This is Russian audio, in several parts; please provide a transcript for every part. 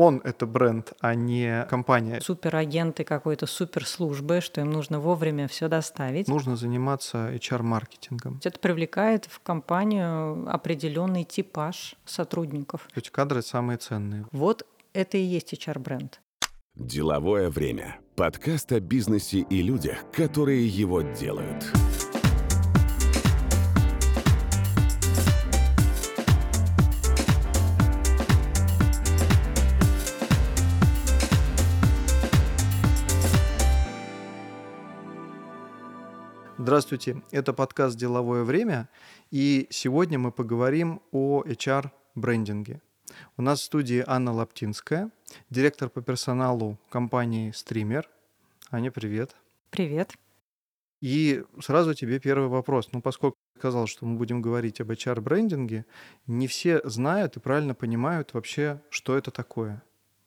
он — это бренд, а не компания. Суперагенты какой-то суперслужбы, что им нужно вовремя все доставить. Нужно заниматься HR-маркетингом. Это привлекает в компанию определенный типаж сотрудников. Эти кадры самые ценные. Вот это и есть HR-бренд. Деловое время. Подкаст о бизнесе и людях, которые его делают. Здравствуйте, это подкаст «Деловое время», и сегодня мы поговорим о HR-брендинге. У нас в студии Анна Лаптинская, директор по персоналу компании «Стример». Аня, привет. Привет. И сразу тебе первый вопрос. Ну, поскольку я сказал, что мы будем говорить об HR-брендинге, не все знают и правильно понимают вообще, что это такое.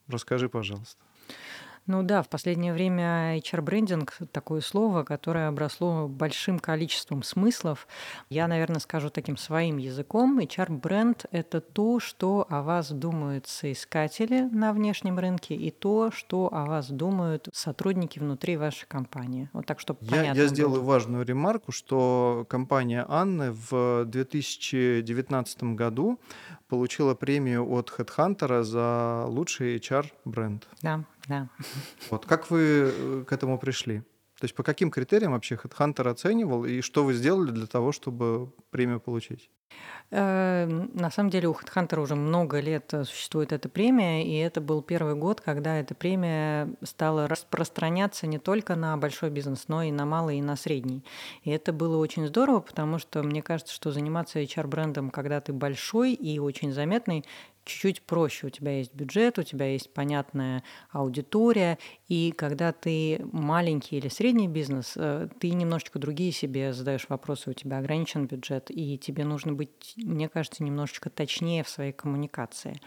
Расскажи, пожалуйста. Ну да, в последнее время HR-брендинг — такое слово, которое обросло большим количеством смыслов. Я, наверное, скажу таким своим языком. HR-бренд — это то, что о вас думают соискатели на внешнем рынке и то, что о вас думают сотрудники внутри вашей компании. Вот так, чтобы я, понятно Я сделаю было. важную ремарку, что компания Анны в 2019 году получила премию от HeadHunter за лучший HR-бренд. Да, да. Вот как вы э, к этому пришли? То есть по каким критериям вообще HeadHunter оценивал и что вы сделали для того, чтобы премию получить? Э, На самом деле у HeadHunter уже много лет э, существует эта премия, и это был первый год, когда эта премия стала распространяться не только на большой бизнес, но и на малый, и на средний. И это было очень здорово, потому что мне кажется, что заниматься HR-брендом, когда ты большой и очень заметный, чуть-чуть проще. У тебя есть бюджет, у тебя есть понятная аудитория, и когда ты маленький или средний бизнес, э, ты немножечко другие себе задаешь вопросы, у тебя ограничен бюджет, и тебе нужно быть, мне кажется, немножечко точнее в своей коммуникации.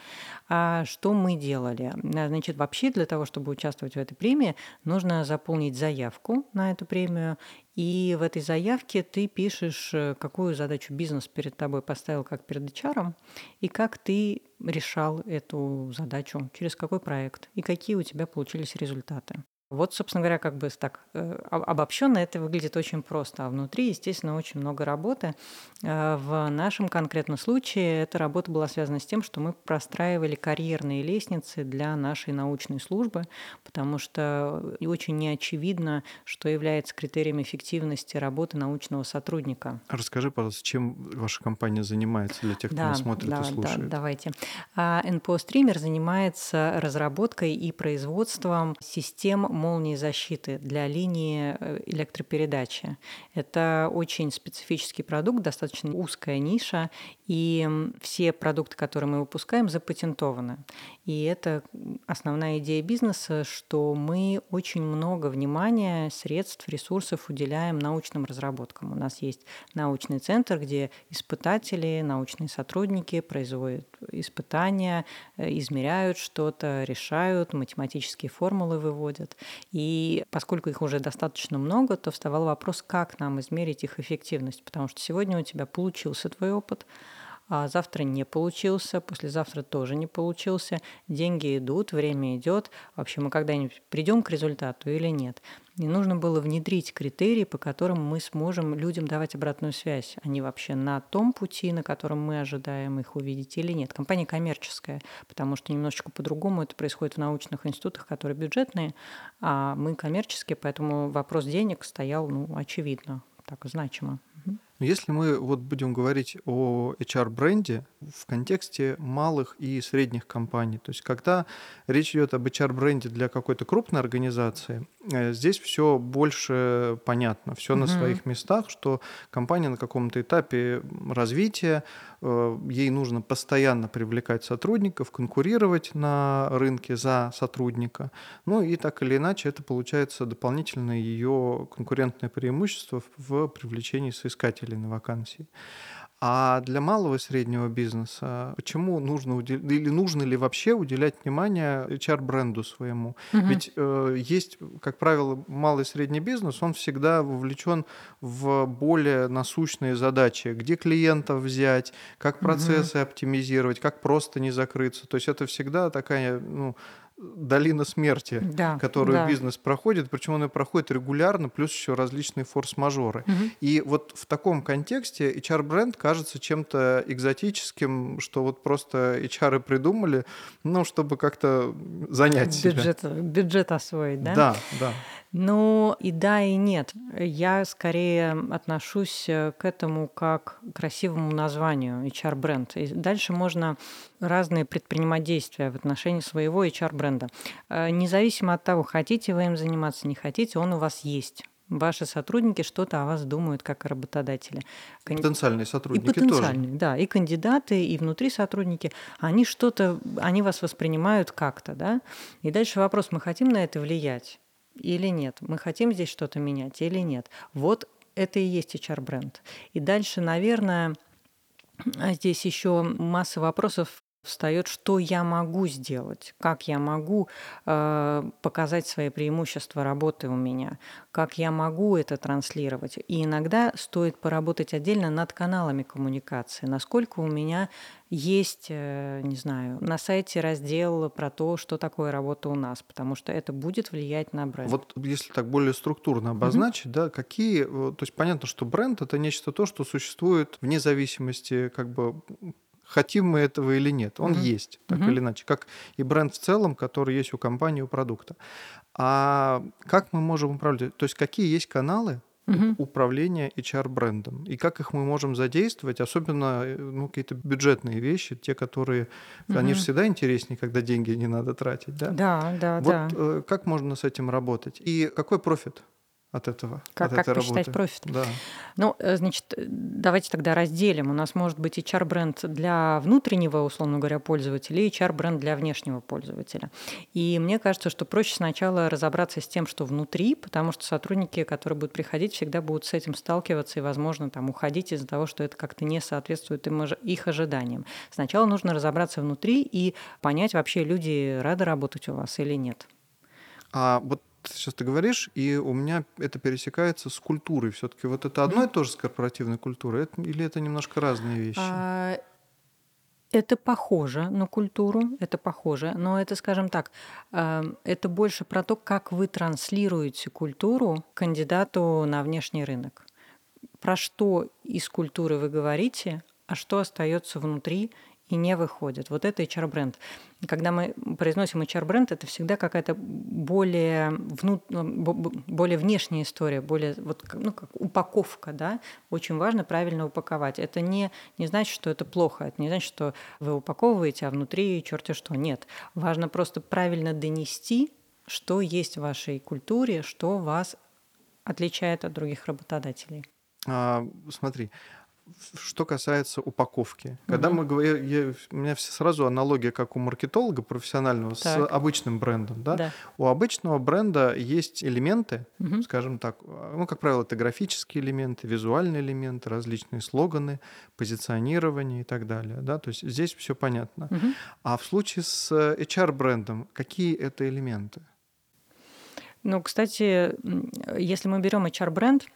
А что мы делали? А, Значит, вообще для того, чтобы участвовать в этой премии, нужно заполнить заявку на эту премию, и в этой заявке ты пишешь, э, какую задачу бизнес перед тобой поставил как перед HR, и как ты решал эту задачу, через какой проект, и какие у тебя получились результаты. Вот, собственно говоря, как бы так э, обобщенно это выглядит очень просто, а внутри, естественно, очень много работы. Э, В нашем конкретном случае эта работа была связана с тем, что мы простраивали карьерные лестницы для нашей научной службы, потому что и очень неочевидно, что является критерием эффективности работы научного сотрудника. Расскажи, пожалуйста, чем ваша компания занимается для тех, кто Да, нас смотрит да, и да, слушает? давайте. А, НПО Стример занимается разработкой и производством систем молнии защиты для линии э, электропередачи. Это очень специфический продукт, достаточно узкая ниша, и все продукты, которые мы выпускаем, запатентованы. И это основная идея бизнеса, что мы очень много внимания, средств, ресурсов уделяем научным разработкам. У нас есть научный центр, где испытатели, научные сотрудники производят испытания, э, измеряют что-то, решают, математические формулы выводят. И поскольку их уже достаточно много, то вставал вопрос, как нам измерить их эффективность. Потому что сегодня у тебя получился твой опыт, а завтра не получился, послезавтра тоже не получился, деньги идут, время идет, вообще мы когда-нибудь придем к результату или нет. И нужно было внедрить критерии, по которым мы сможем людям давать обратную связь. Они вообще на том пути, на котором мы ожидаем их увидеть или нет. Компания коммерческая, потому что немножечко по-другому это происходит в научных институтах, которые бюджетные, а мы коммерческие, поэтому вопрос денег стоял ну, очевидно, так значимо. Мгм. Но Если мы вот будем говорить о HR-бренде в контексте малых и средних компаний, то есть когда речь идет об HR-бренде для какой-то крупной организации, э, здесь все больше понятно, все на Мгм. своих местах, что компания на каком-то этапе развития, э, ей нужно постоянно привлекать сотрудников, конкурировать на рынке за сотрудника, ну и так или иначе это получается дополнительное ее конкурентное преимущество в привлечении соискателей на вакансии. А для малого и среднего бизнеса почему нужно удел... или нужно ли вообще уделять внимание HR-бренду своему? Угу. Ведь э, есть, как правило, малый и средний бизнес, он всегда вовлечен в более насущные задачи, где клиентов взять, как процессы угу. оптимизировать, как просто не закрыться. То есть это всегда такая, ну, долина смерти, да, которую да. бизнес проходит, причем он и проходит регулярно, плюс еще различные форс-мажоры. Угу. И вот в таком контексте HR-бренд кажется чем-то экзотическим, что вот просто HR придумали, ну, чтобы как-то занять бюджет, себя. Бюджет освоить, да? Да, да. Ну и да, и нет. Я скорее отношусь э, к этому как к красивому названию HR-бренд. И дальше можно разные предпринимать действия в отношении своего HR-бренда. Э, независимо от того, хотите вы им заниматься, не хотите, он у вас есть. Ваши сотрудники что-то о вас думают как о работодателе. Потенциальные сотрудники и потенциальные, тоже. Да, и кандидаты, и внутри сотрудники, они что-то, они вас воспринимают как-то, да. И дальше вопрос, мы хотим на это влиять? Или нет? Мы хотим здесь что-то менять или нет? Вот это и есть HR-бренд. И дальше, наверное, здесь еще масса вопросов встает, что я могу сделать, как я могу э, показать свои преимущества работы у меня, как я могу это транслировать. И иногда стоит поработать отдельно над каналами коммуникации, насколько у меня есть, э, не знаю, на сайте раздел про то, что такое работа у нас, потому что это будет влиять на бренд. Вот если так более структурно обозначить, mm-hmm. да, какие, то есть понятно, что бренд это нечто то, что существует вне зависимости как бы хотим мы этого или нет. Он mm-hmm. есть, так mm-hmm. или иначе, как и бренд в целом, который есть у компании, у продукта. А как мы можем управлять? То есть какие есть каналы mm-hmm. управления HR-брендом? И как их мы можем задействовать? Особенно э, ну, какие-то бюджетные вещи, те, которые... Mm-hmm. Они же всегда интереснее, когда деньги не надо тратить, да? Да, да, вот, да. Э, как можно с этим работать? И какой профит от этого. Как, от как этой посчитать работы. профит? Да. Ну, э, значит, давайте тогда разделим. У нас может быть HR-бренд для внутреннего, условно говоря, пользователя и HR-бренд для внешнего пользователя. И мне кажется, что проще сначала разобраться с тем, что внутри, потому что сотрудники, которые будут приходить, всегда будут с этим сталкиваться и, возможно, там уходить из-за того, что это как-то не соответствует им, их ожиданиям. Сначала нужно разобраться внутри и понять, вообще люди рады работать у вас или нет. А вот сейчас ты говоришь, и у меня это пересекается с культурой. Все-таки вот это одно и то же с корпоративной культурой, это, или это немножко разные вещи? А, это похоже на культуру, это похоже, но это, скажем так, э, это больше про то, как вы транслируете культуру кандидату на внешний рынок. Про что из культуры вы говорите, а что остается внутри и не выходит. Вот это HR-бренд. Когда мы произносим HR-бренд, это всегда какая-то более, вну... Ну, более внешняя история, более вот, ну, как упаковка. Да? Очень важно правильно упаковать. Это не, не значит, что это плохо, это не значит, что вы упаковываете, а внутри черти что. Нет. Важно просто правильно донести, что есть в вашей культуре, что вас отличает от других работодателей. А, смотри, что касается упаковки. Когда угу. мы говорим, я, у меня сразу аналогия, как у маркетолога профессионального, так. с обычным брендом. Да? Да. У обычного бренда есть элементы, угу. скажем так, ну, как правило, это графические элементы, визуальные элементы, различные слоганы, позиционирование и так далее. Да? То есть здесь все понятно. Угу. А в случае с HR-брендом, какие это элементы? Ну, кстати, если мы берем HR-бренд,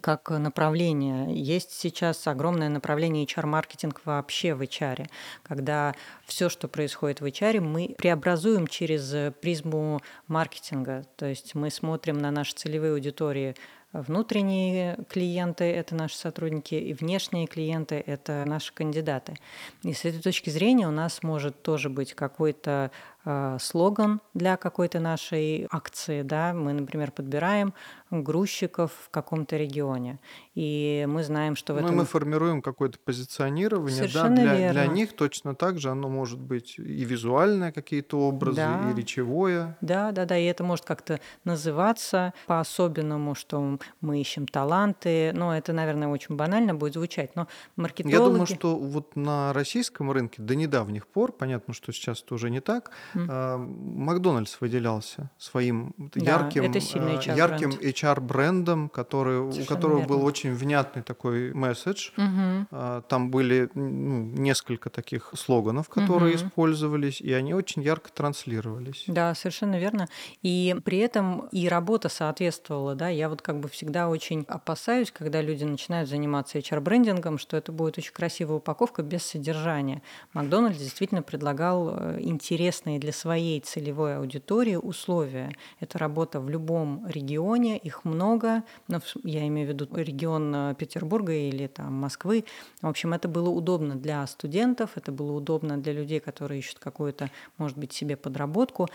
как направление. Есть сейчас огромное направление HR-маркетинг вообще в HR, когда все, что происходит в HR, мы преобразуем через призму маркетинга. То есть мы смотрим на наши целевые аудитории внутренние клиенты – это наши сотрудники, и внешние клиенты – это наши кандидаты. И с этой точки зрения у нас может тоже быть какой-то э, слоган для какой-то нашей акции. Да? Мы, например, подбираем грузчиков в каком-то регионе. И мы знаем, что в этом... Ну, мы формируем какое-то позиционирование. да, для, для них точно так же оно может быть и визуальное какие-то образы, да. и речевое. Да, да, да. И это может как-то называться по-особенному, что мы ищем таланты. Ну, это, наверное, очень банально будет звучать, но маркетологи... Я думаю, что вот на российском рынке до недавних пор, понятно, что сейчас это уже не так, Э, Макдональдс выделялся своим Да, ярким, э, HR-бренд. ярким HR-брендом, который, у которого был верно. очень внятный такой месседж. А, Там были ну, несколько таких слоганов, которые Мгм. использовались, и они очень ярко транслировались. Да, совершенно верно. И при этом и работа соответствовала, да. Я вот как бы всегда очень опасаюсь, когда люди начинают заниматься HR-брендингом, что это будет очень красивая упаковка без содержания. Макдональдс действительно предлагал интересные для своей целевой аудитории условия. Это работа в любом регионе, их много. В- я имею в виду регион э, Петербурга или там Москвы. В общем, это было удобно для студентов, это было удобно для людей, которые ищут какую-то, может быть, себе подработку.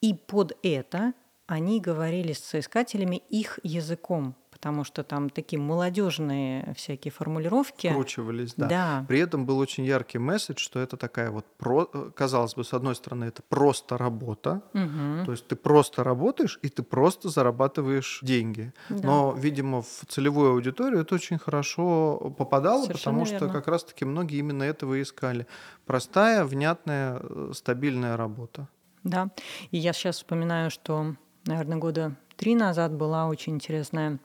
И под это они говорили с соискателями их языком, потому что там такие молодежные всякие формулировки. Вкручивались, да. Да. При этом был очень яркий месседж, что это такая вот, про... э, казалось бы, с одной стороны, это просто работа, Мгм. то есть ты просто работаешь, и ты просто зарабатываешь деньги. Да. Но, видимо, в целевую аудиторию это очень хорошо попадало, Совершенно потому что верно. как раз-таки многие именно этого и искали. Простая, внятная, э, стабильная работа. Да. И я сейчас вспоминаю, что, наверное, года три назад была очень интересная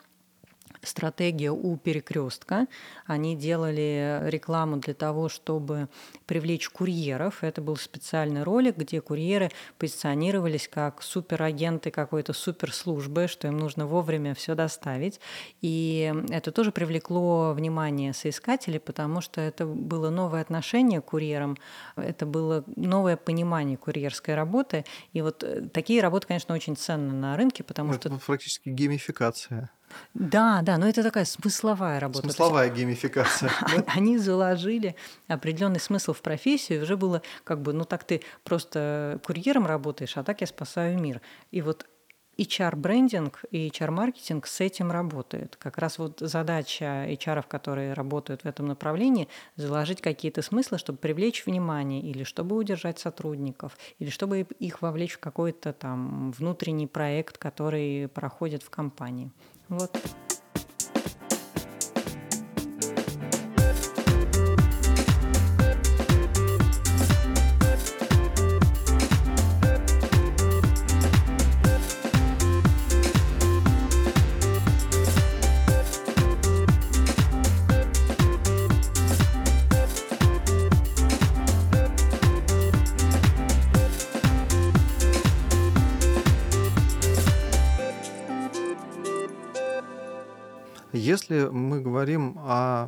стратегия у перекрестка. Они делали рекламу для того, чтобы привлечь курьеров. Это был специальный ролик, где курьеры позиционировались как суперагенты какой-то суперслужбы, что им нужно вовремя все доставить. И это тоже привлекло внимание соискателей, потому что это было новое отношение к курьерам, это было новое понимание курьерской работы. И вот э, такие работы, конечно, очень ценны на рынке, потому это что практически геймификация. Да, да, но это такая смысловая работа. То есть Смысловая геймификация. они заложили определенный смысл в профессию, и уже было как бы, ну так ты просто курьером работаешь, а так я спасаю мир. И вот HR-брендинг и HR-маркетинг с этим работает. Как раз вот задача HR, которые работают в этом направлении, заложить какие-то смыслы, чтобы привлечь внимание, или чтобы удержать сотрудников, или чтобы их вовлечь в какой-то там внутренний проект, который проходит в компании. Вот.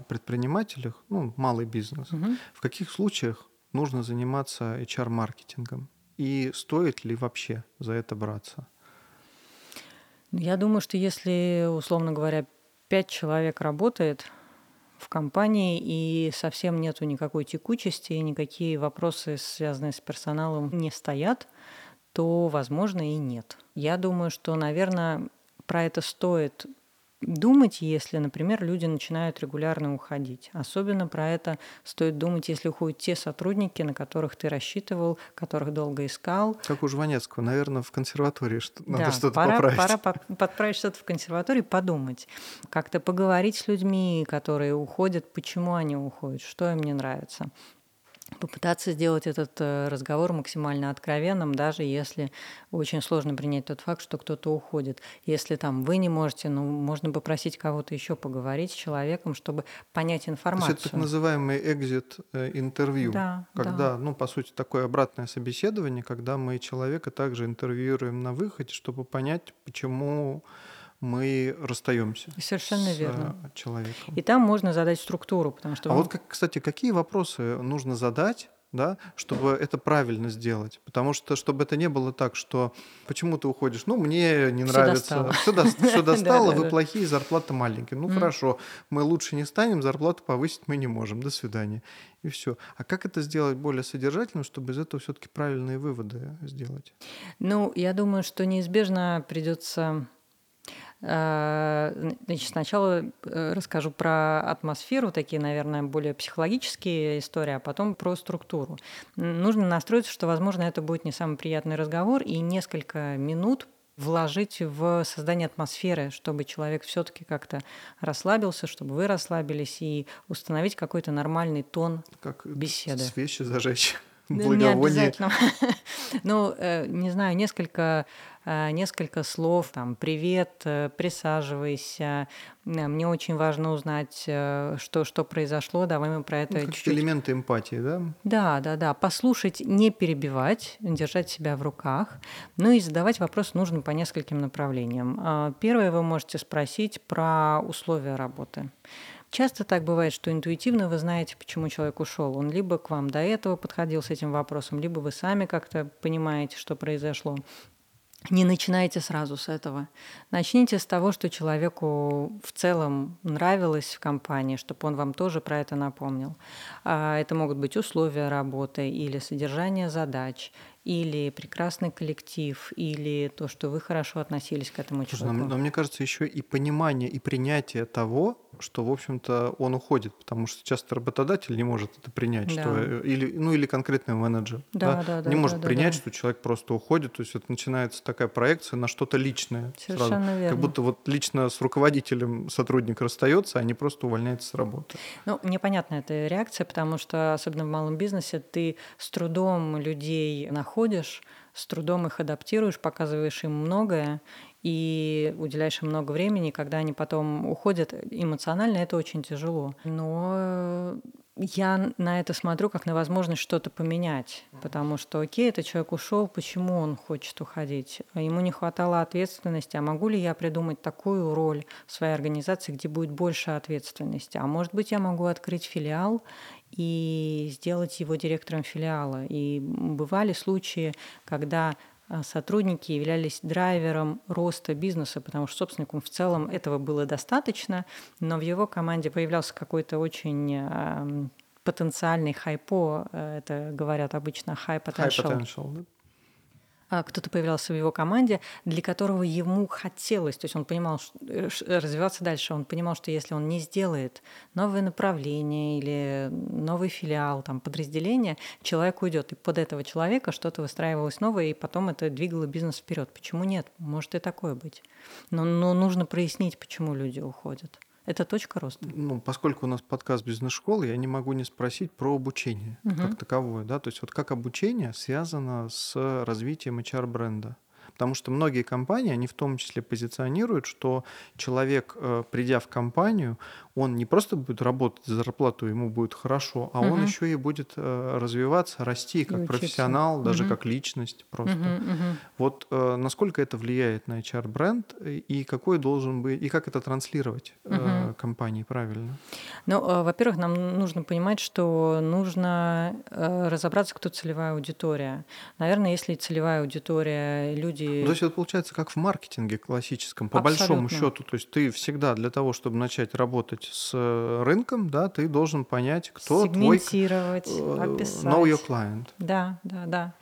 Предпринимателях, ну, малый бизнес, Мгм. в каких случаях нужно заниматься HR-маркетингом? И стоит ли вообще за это браться? Ну, Я думаю, что если, условно говоря, пять человек работает в компании и совсем нету никакой текучести, никакие вопросы, связанные с персоналом, не стоят, то, возможно, и нет. Я думаю, что, наверное, про это стоит думать, если, например, люди начинают регулярно уходить. Особенно про это стоит думать, если уходят те сотрудники, на которых ты рассчитывал, которых долго искал, Как у Жванецкого, наверное, в консерватории что- надо да, что-то пора, поправить. пора по- подправить что-то в консерватории, подумать. Как-то поговорить с людьми, которые уходят, почему они уходят, что им не нравится. Попытаться сделать этот э, разговор максимально откровенным, даже если очень сложно принять тот факт, что кто-то уходит. Если там вы не можете, ну, можно попросить кого-то еще поговорить с человеком, чтобы понять То есть информацию. это так называемый экзит интервью, Да, когда, да. ну, по сути, такое обратное собеседование, когда мы человека также интервьюируем на выходе, чтобы понять, почему мы расстаемся Совершенно с верно. э, человеком. И там можно задать структуру, потому что А вот, кстати, какие вопросы нужно задать, да, чтобы это правильно сделать? Потому что, чтобы это не было так, что почему ты уходишь? Ну, мне не Всё нравится. достало. Все достало, вы плохие, зарплата маленькая. Ну, хорошо, мы лучше не станем, зарплату повысить мы не можем. До свидания. И все. А как это сделать более содержательным, чтобы из этого все-таки правильные выводы сделать? Ну, я думаю, что неизбежно придется. Э, Значит, сначала э, расскажу про атмосферу, такие, наверное, более психологические истории, а потом про структуру. Нужно настроиться, что, возможно, это будет не самый приятный разговор, и несколько минут вложить в создание атмосферы, чтобы человек все-таки как-то расслабился, чтобы вы расслабились, и установить какой-то нормальный тон Как Беседы. свечи зажечь. Благовоние. Ну, э, не знаю, несколько Э, несколько слов, там, привет, э, присаживайся. Мне очень важно узнать, что, что произошло, давай мы про это ну, чуть-чуть. элементы эмпатии, да? Да, да, да. Послушать, не перебивать, держать себя в руках. Ну и задавать вопрос нужно по нескольким направлениям. Первое, вы можете спросить про условия работы. Часто так бывает, что интуитивно вы знаете, почему человек ушел. Он либо к вам до этого подходил с этим вопросом, либо вы сами как-то понимаете, что произошло. Не начинайте сразу с этого. Начните с того, что человеку в целом нравилось в компании, чтобы он вам тоже про это напомнил. А, это могут быть условия работы или содержание задач, или прекрасный коллектив, или то, что вы хорошо относились к этому человеку. Но, но мне кажется, еще и понимание и принятие того, что, в общем-то, он уходит, потому что часто работодатель не может это принять, да. что э, или ну или конкретный менеджер, да, да, да, не да, может да, принять, да. что человек просто уходит, то есть это начинается такая проекция на что-то личное, Совершенно сразу. верно. как будто вот лично с руководителем сотрудник расстается, а не просто увольняется с работы. Ну мне понятна эта реакция, потому что особенно в малом бизнесе ты с трудом людей находишь, с трудом их адаптируешь, показываешь им многое и уделяешь им много времени, когда они потом уходят эмоционально, это очень тяжело. Но я на это смотрю как на возможность что-то поменять, потому что, окей, этот человек ушел, почему он хочет уходить? Ему не хватало ответственности, а могу ли я придумать такую роль в своей организации, где будет больше ответственности? А может быть, я могу открыть филиал и сделать его директором филиала. И бывали случаи, когда сотрудники являлись драйвером роста бизнеса, потому что собственникам в целом этого было достаточно, но в его команде появлялся какой-то очень потенциальный хайпо, э, это говорят обычно high potential. High potential да? А, кто-то появлялся в его команде, для которого ему хотелось, то есть он понимал, что, развиваться дальше, он понимал, что если он не сделает новое направление или новый филиал, там, подразделение, человек уйдет, и под этого человека что-то выстраивалось новое, и потом это двигало бизнес вперед. Почему нет? Может и такое быть. Но, но нужно прояснить, почему люди уходят. Это точка роста. Ну, поскольку у нас подкаст бизнес-школы, я не могу не спросить про обучение угу. как таковое. Да? То есть вот как обучение связано с развитием HR-бренда. Потому что многие компании, они в том числе позиционируют, что человек, э, придя в компанию, он не просто будет работать за зарплату, ему будет хорошо, а угу. он еще и будет э, развиваться, расти как и профессионал, учиться. даже угу. как личность просто. Угу, угу. Вот э, насколько это влияет на HR-бренд и какой должен быть, и как это транслировать угу. компании правильно? Ну, во-первых, нам нужно понимать, что нужно разобраться, кто целевая аудитория. Наверное, если целевая аудитория люди люди... Ну, то есть это получается как в маркетинге классическом, по Абсолютно. большому счету. То есть ты всегда для того, чтобы начать работать с э, рынком, да, ты должен понять, кто твой... Сегментировать, э, описать. Know your client. Да, да, да.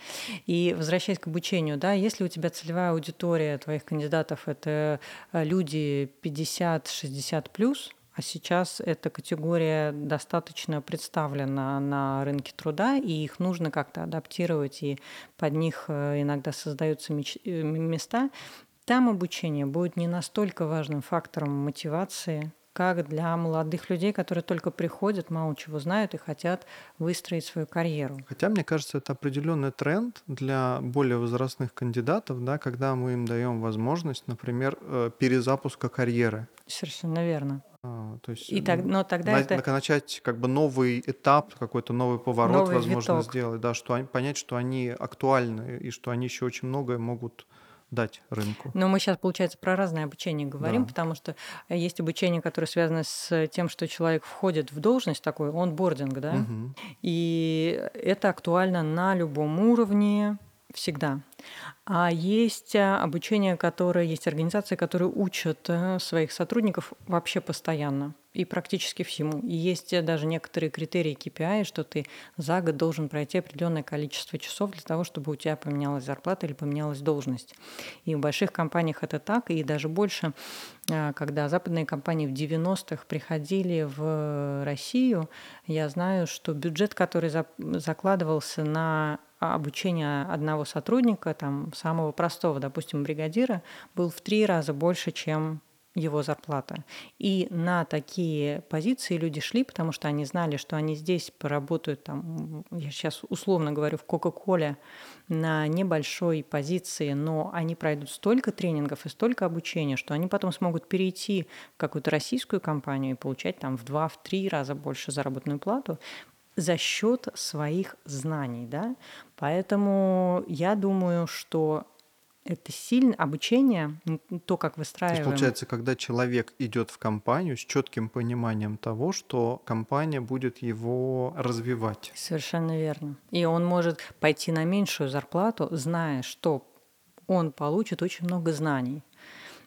И возвращаясь к обучению, да, если у тебя целевая аудитория твоих кандидатов — это э, люди 50-60+, плюс, а сейчас эта категория достаточно представлена на рынке труда, и их нужно как-то адаптировать, и под них иногда создаются э, места. Там обучение будет не настолько важным фактором мотивации, как для молодых людей, которые только приходят, мало чего знают и хотят выстроить свою карьеру. Хотя, мне кажется, это определенный тренд для более возрастных кандидатов, да, когда мы им даем возможность, например, э, перезапуска карьеры. Совершенно верно. А, то есть, и так, но тогда на, это... начать как бы новый этап, какой-то новый поворот, новый возможно, виток. сделать, да, что они, понять, что они актуальны и что они еще очень многое могут дать рынку. Но мы сейчас, получается, про разное обучение говорим, да. потому что есть обучение, которое связано с тем, что человек входит в должность такой, он бординг, да, угу. и это актуально на любом уровне всегда. А есть э, обучение, которое есть организации, которые учат э, своих сотрудников вообще постоянно и практически всему. И есть э, даже некоторые критерии KPI, что ты за год должен пройти определенное количество часов для того, чтобы у тебя поменялась зарплата или поменялась должность. И в больших компаниях это так, и даже больше, когда западные компании в 90-х приходили в Россию, я знаю, что бюджет, который закладывался на обучение одного сотрудника, там, самого простого, допустим, бригадира, был в три раза больше, чем его зарплата. И на такие позиции люди шли, потому что они знали, что они здесь поработают, там, я сейчас условно говорю, в Кока-Коле на небольшой позиции, но они пройдут столько тренингов и столько обучения, что они потом смогут перейти в какую-то российскую компанию и получать там в два, в три раза больше заработную плату за счет своих знаний, да. Поэтому я думаю, что это сильно обучение, то, как выстраиваем. То есть, получается, когда человек идет в компанию с четким пониманием того, что компания будет его развивать. Совершенно верно. И он может пойти на меньшую зарплату, зная, что он получит очень много знаний.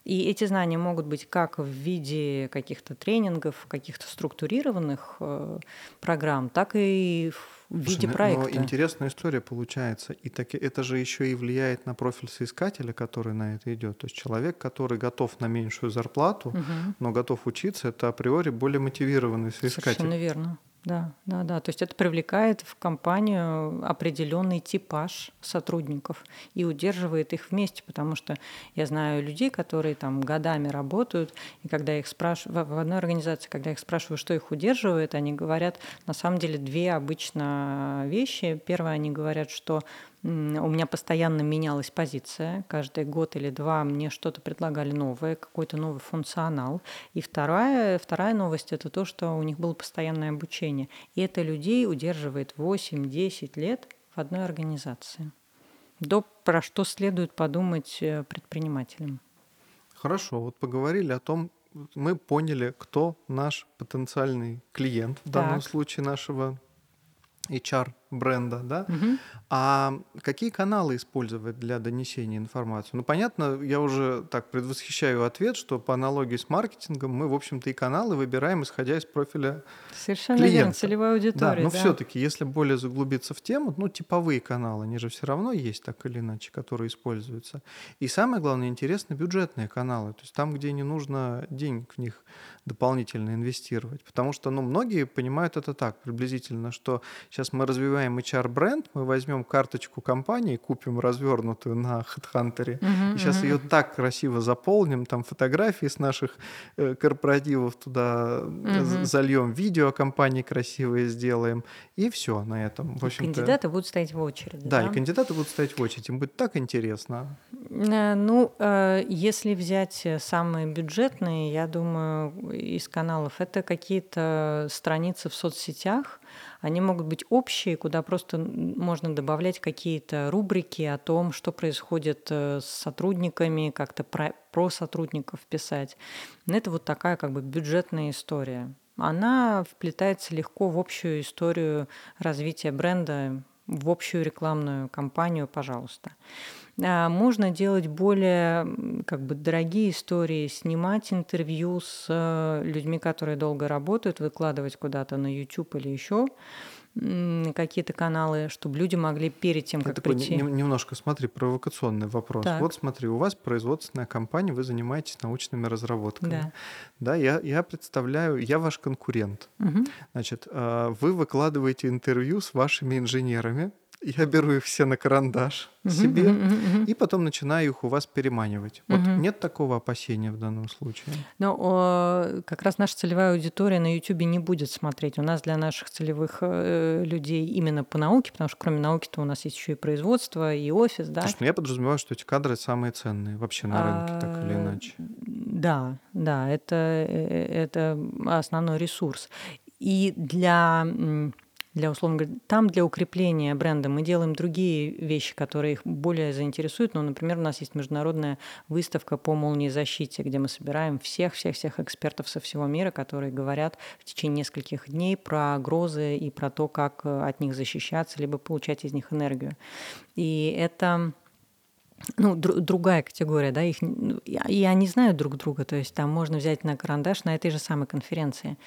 И эти знания могут быть как в виде каких-то тренингов, каких-то структурированных э, программ, так и в виде Слушай, проекта. Но интересная история получается. И так, это же еще и влияет на профиль соискателя, который на это идет. То есть человек, который готов на меньшую зарплату, угу. но готов учиться, это априори более мотивированный соискатель. Совершенно верно. Да, да, да. То есть это привлекает в компанию определенный типаж сотрудников и удерживает их вместе, потому что я знаю людей, которые там годами работают, и когда их спрашиваю в одной организации, когда их спрашиваю, что их удерживает, они говорят на самом деле две обычно вещи. Первое, они говорят, что у меня постоянно менялась позиция. Каждый год или два мне что-то предлагали новое, какой-то новый функционал. И вторая, вторая новость – это то, что у них было постоянное обучение. И это людей удерживает 8-10 лет в одной организации. До про что следует подумать э, предпринимателям. Хорошо, вот поговорили о том, мы поняли, кто наш потенциальный клиент, в данном так. случае нашего HR бренда, да? Угу. А какие каналы использовать для донесения информации? Ну, понятно, я уже так предвосхищаю ответ, что по аналогии с маркетингом мы, в общем-то, и каналы выбираем, исходя из профиля Совершенно клиента. верно, целевая аудитория. Да, но да. все-таки, если более заглубиться в тему, ну, типовые каналы, они же все равно есть так или иначе, которые используются. И самое главное, интересно бюджетные каналы, то есть там, где не нужно денег в них дополнительно инвестировать. Потому что, ну, многие понимают это так, приблизительно, что сейчас мы развиваем называем HR-бренд, мы возьмем карточку компании, купим развернутую на HeadHunter, uh-huh, и сейчас uh-huh. ее так красиво заполним, там фотографии с наших э, корпоративов туда uh-huh. зальем, видео о компании красивые сделаем, и все на этом. В общем кандидаты будут стоять в очередь. Да, да, и кандидаты будут стоять в очередь, им будет так интересно. Э, ну, э, если взять самые бюджетные, я думаю, из каналов, это какие-то страницы в соцсетях, они могут быть общие, куда просто можно добавлять какие-то рубрики о том, что происходит э, с сотрудниками, как-то про, про сотрудников писать. Это вот такая как бы бюджетная история. Она вплетается легко в общую историю развития бренда, в общую рекламную кампанию, пожалуйста. А, можно делать более как бы дорогие истории, снимать интервью с э, людьми, которые долго работают, выкладывать куда-то на YouTube или еще какие-то каналы, чтобы люди могли перед тем, как такой прийти. немножко, смотри, провокационный вопрос. Так. Вот смотри, у вас производственная компания, вы занимаетесь научными разработками. Да. Да, я, я представляю, я ваш конкурент. Угу. Значит, а, вы выкладываете интервью с вашими инженерами, я беру их все на карандаш себе и потом начинаю их у вас переманивать. Вот нет такого опасения в данном случае? О, как раз наша целевая аудитория на YouTube не будет смотреть. У нас для наших целевых э, людей именно по науке, потому что кроме науки-то у нас есть еще и производство, и офис, да. Слушай, ну я подразумеваю, что эти кадры самые ценные вообще на рынке, а, так или иначе. Да, да, это, э, это основной ресурс. И для для, условно говоря, там для укрепления бренда мы делаем другие вещи, которые их более заинтересуют. Ну, например, у нас есть международная выставка по молниезащите, где мы собираем всех-всех-всех экспертов со всего мира, которые говорят в течение нескольких дней про грозы и про то, как э, от них защищаться, либо получать из них энергию. И это ну, др- другая категория, да, их, и они знают друг друга, то есть там можно взять на карандаш на этой же самой конференции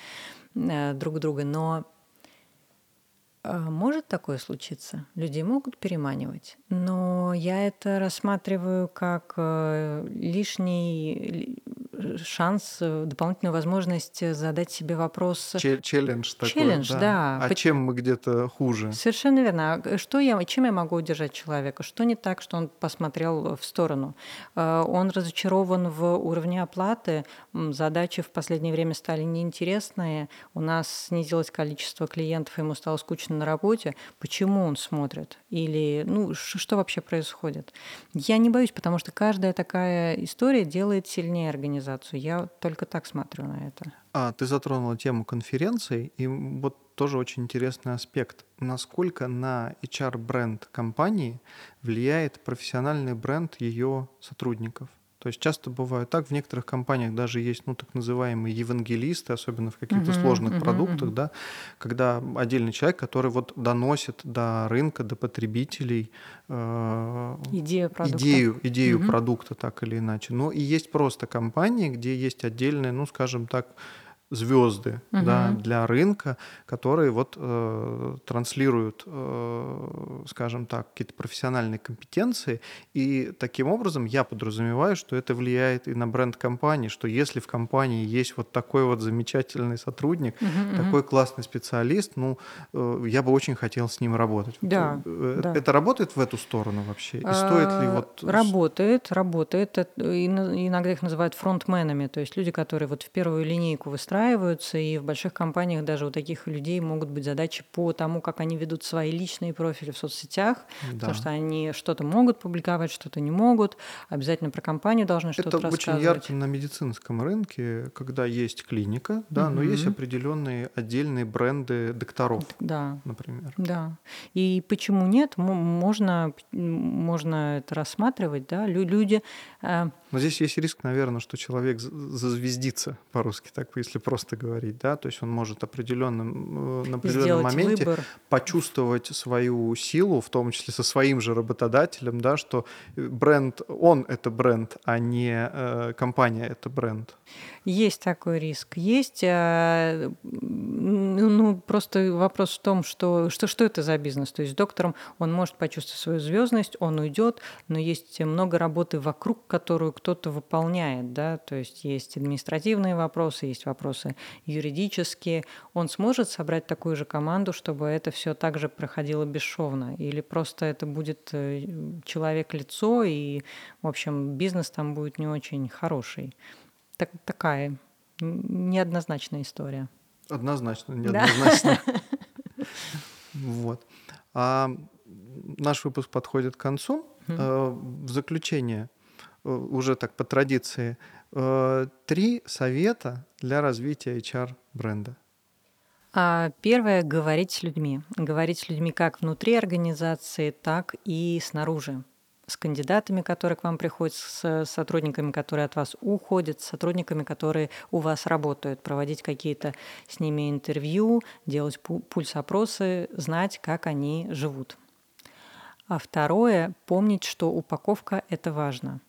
э, друг друга, но может такое случиться? Людей могут переманивать, но я это рассматриваю как э, лишний шанс, дополнительную возможность задать себе вопрос. челлендж такой. Челлендж, да. да. А чем мы где-то хуже? Совершенно верно. А что я, чем я могу удержать человека? Что не так, что он посмотрел в сторону? Он разочарован в уровне оплаты, задачи в последнее время стали неинтересные, у нас снизилось количество клиентов, ему стало скучно на работе. Почему он смотрит? Или, ну, что вообще происходит? Я не боюсь, потому что каждая такая история делает сильнее организацию. Я только так смотрю на это. А, ты затронула тему конференций, и вот тоже очень интересный аспект. Насколько на HR-бренд компании влияет профессиональный бренд ее сотрудников? То есть часто бывает так, в некоторых компаниях даже есть, ну, так называемые евангелисты, особенно в каких-то uh-huh, сложных uh-huh, продуктах, uh-huh. да, когда отдельный человек, который вот доносит до рынка, до потребителей э, идею продукта, идею, идею uh-huh. продукта так или иначе. Но и есть просто компании, где есть отдельные, ну, скажем так, звезды угу. да, для рынка, которые вот э, транслируют, э, скажем так, какие-то профессиональные компетенции. И таким образом я подразумеваю, что это влияет и на бренд компании, что если в компании есть вот такой вот замечательный сотрудник, угу, такой угу. классный специалист, ну, э, я бы очень хотел с ним работать. Да, э, да. Это работает в эту сторону вообще? И стоит ли а, вот... Работает, работает. Иногда их называют фронтменами, то есть люди, которые вот в первую линейку выстраивают выстраиваются, и в больших компаниях даже у таких людей могут быть задачи по тому, как они ведут свои личные профили в соцсетях, да. потому что они что-то могут публиковать, что-то не могут, обязательно про компанию должны что-то рассказывать. Это очень ярко на медицинском рынке, когда есть клиника, да, угу. но есть определенные отдельные бренды докторов, да. например. Да. И почему нет? Можно, можно это рассматривать, да, люди... Э, но здесь есть риск, наверное, что человек зазвездится по-русски, так если просто говорить, да, то есть он может определенным, э, на определенном моменте выбор. почувствовать свою силу, в том числе со своим же работодателем, да, что бренд, он это бренд, а не э, компания это бренд. Есть такой риск. Есть, э, ну, просто вопрос в том, что, что, что это за бизнес. То есть доктором он может почувствовать свою звездность, он уйдет, но есть много работы вокруг, которую кто-то выполняет, да, то есть есть административные вопросы, есть вопросы юридические. Он сможет собрать такую же команду, чтобы это все также проходило бесшовно, или просто это будет э, человек-лицо, и, в общем, бизнес там будет не очень хороший так, такая неоднозначная история. Однозначно, неоднозначно. Вот. А наш выпуск подходит к концу. Э, в заключение, э, уже так по традиции, э, три совета для развития HR-бренда. А, первое — говорить с людьми. Говорить с людьми как внутри организации, так и снаружи с кандидатами, которые к вам приходят, с сотрудниками, которые от вас уходят, с сотрудниками, которые у вас работают, проводить какие-то с ними интервью, делать пульс-опросы, знать, как они живут. А второе — помнить, что упаковка — это важно.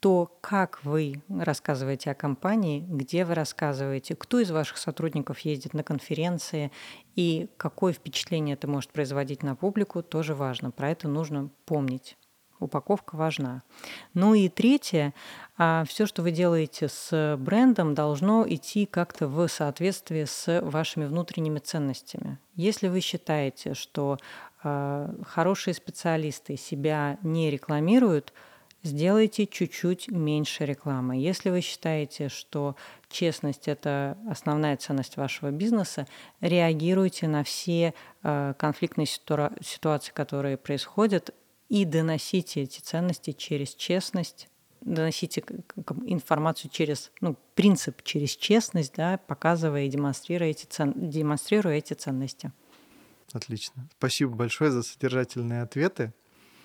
То, как вы рассказываете о компании, где вы рассказываете, кто из ваших сотрудников ездит на конференции и какое впечатление это может производить на публику, тоже важно. Про это нужно помнить упаковка важна. Ну и третье, а все, что вы делаете с брендом, должно идти как-то в соответствии с вашими внутренними ценностями. Если вы считаете, что а, хорошие специалисты себя не рекламируют, сделайте чуть-чуть меньше рекламы. Если вы считаете, что честность – это основная ценность вашего бизнеса, реагируйте на все э, конфликтные ситуации, которые происходят, и доносите эти ценности через честность, доносите информацию через, ну, принцип через честность, да, показывая и демонстрируя эти, цен, демонстрируя эти ценности. Отлично. Спасибо большое за содержательные ответы.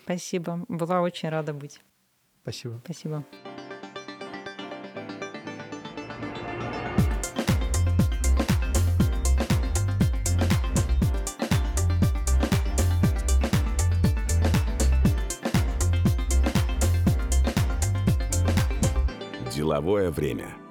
Спасибо. Была очень рада быть. Спасибо. Спасибо. Деловое время.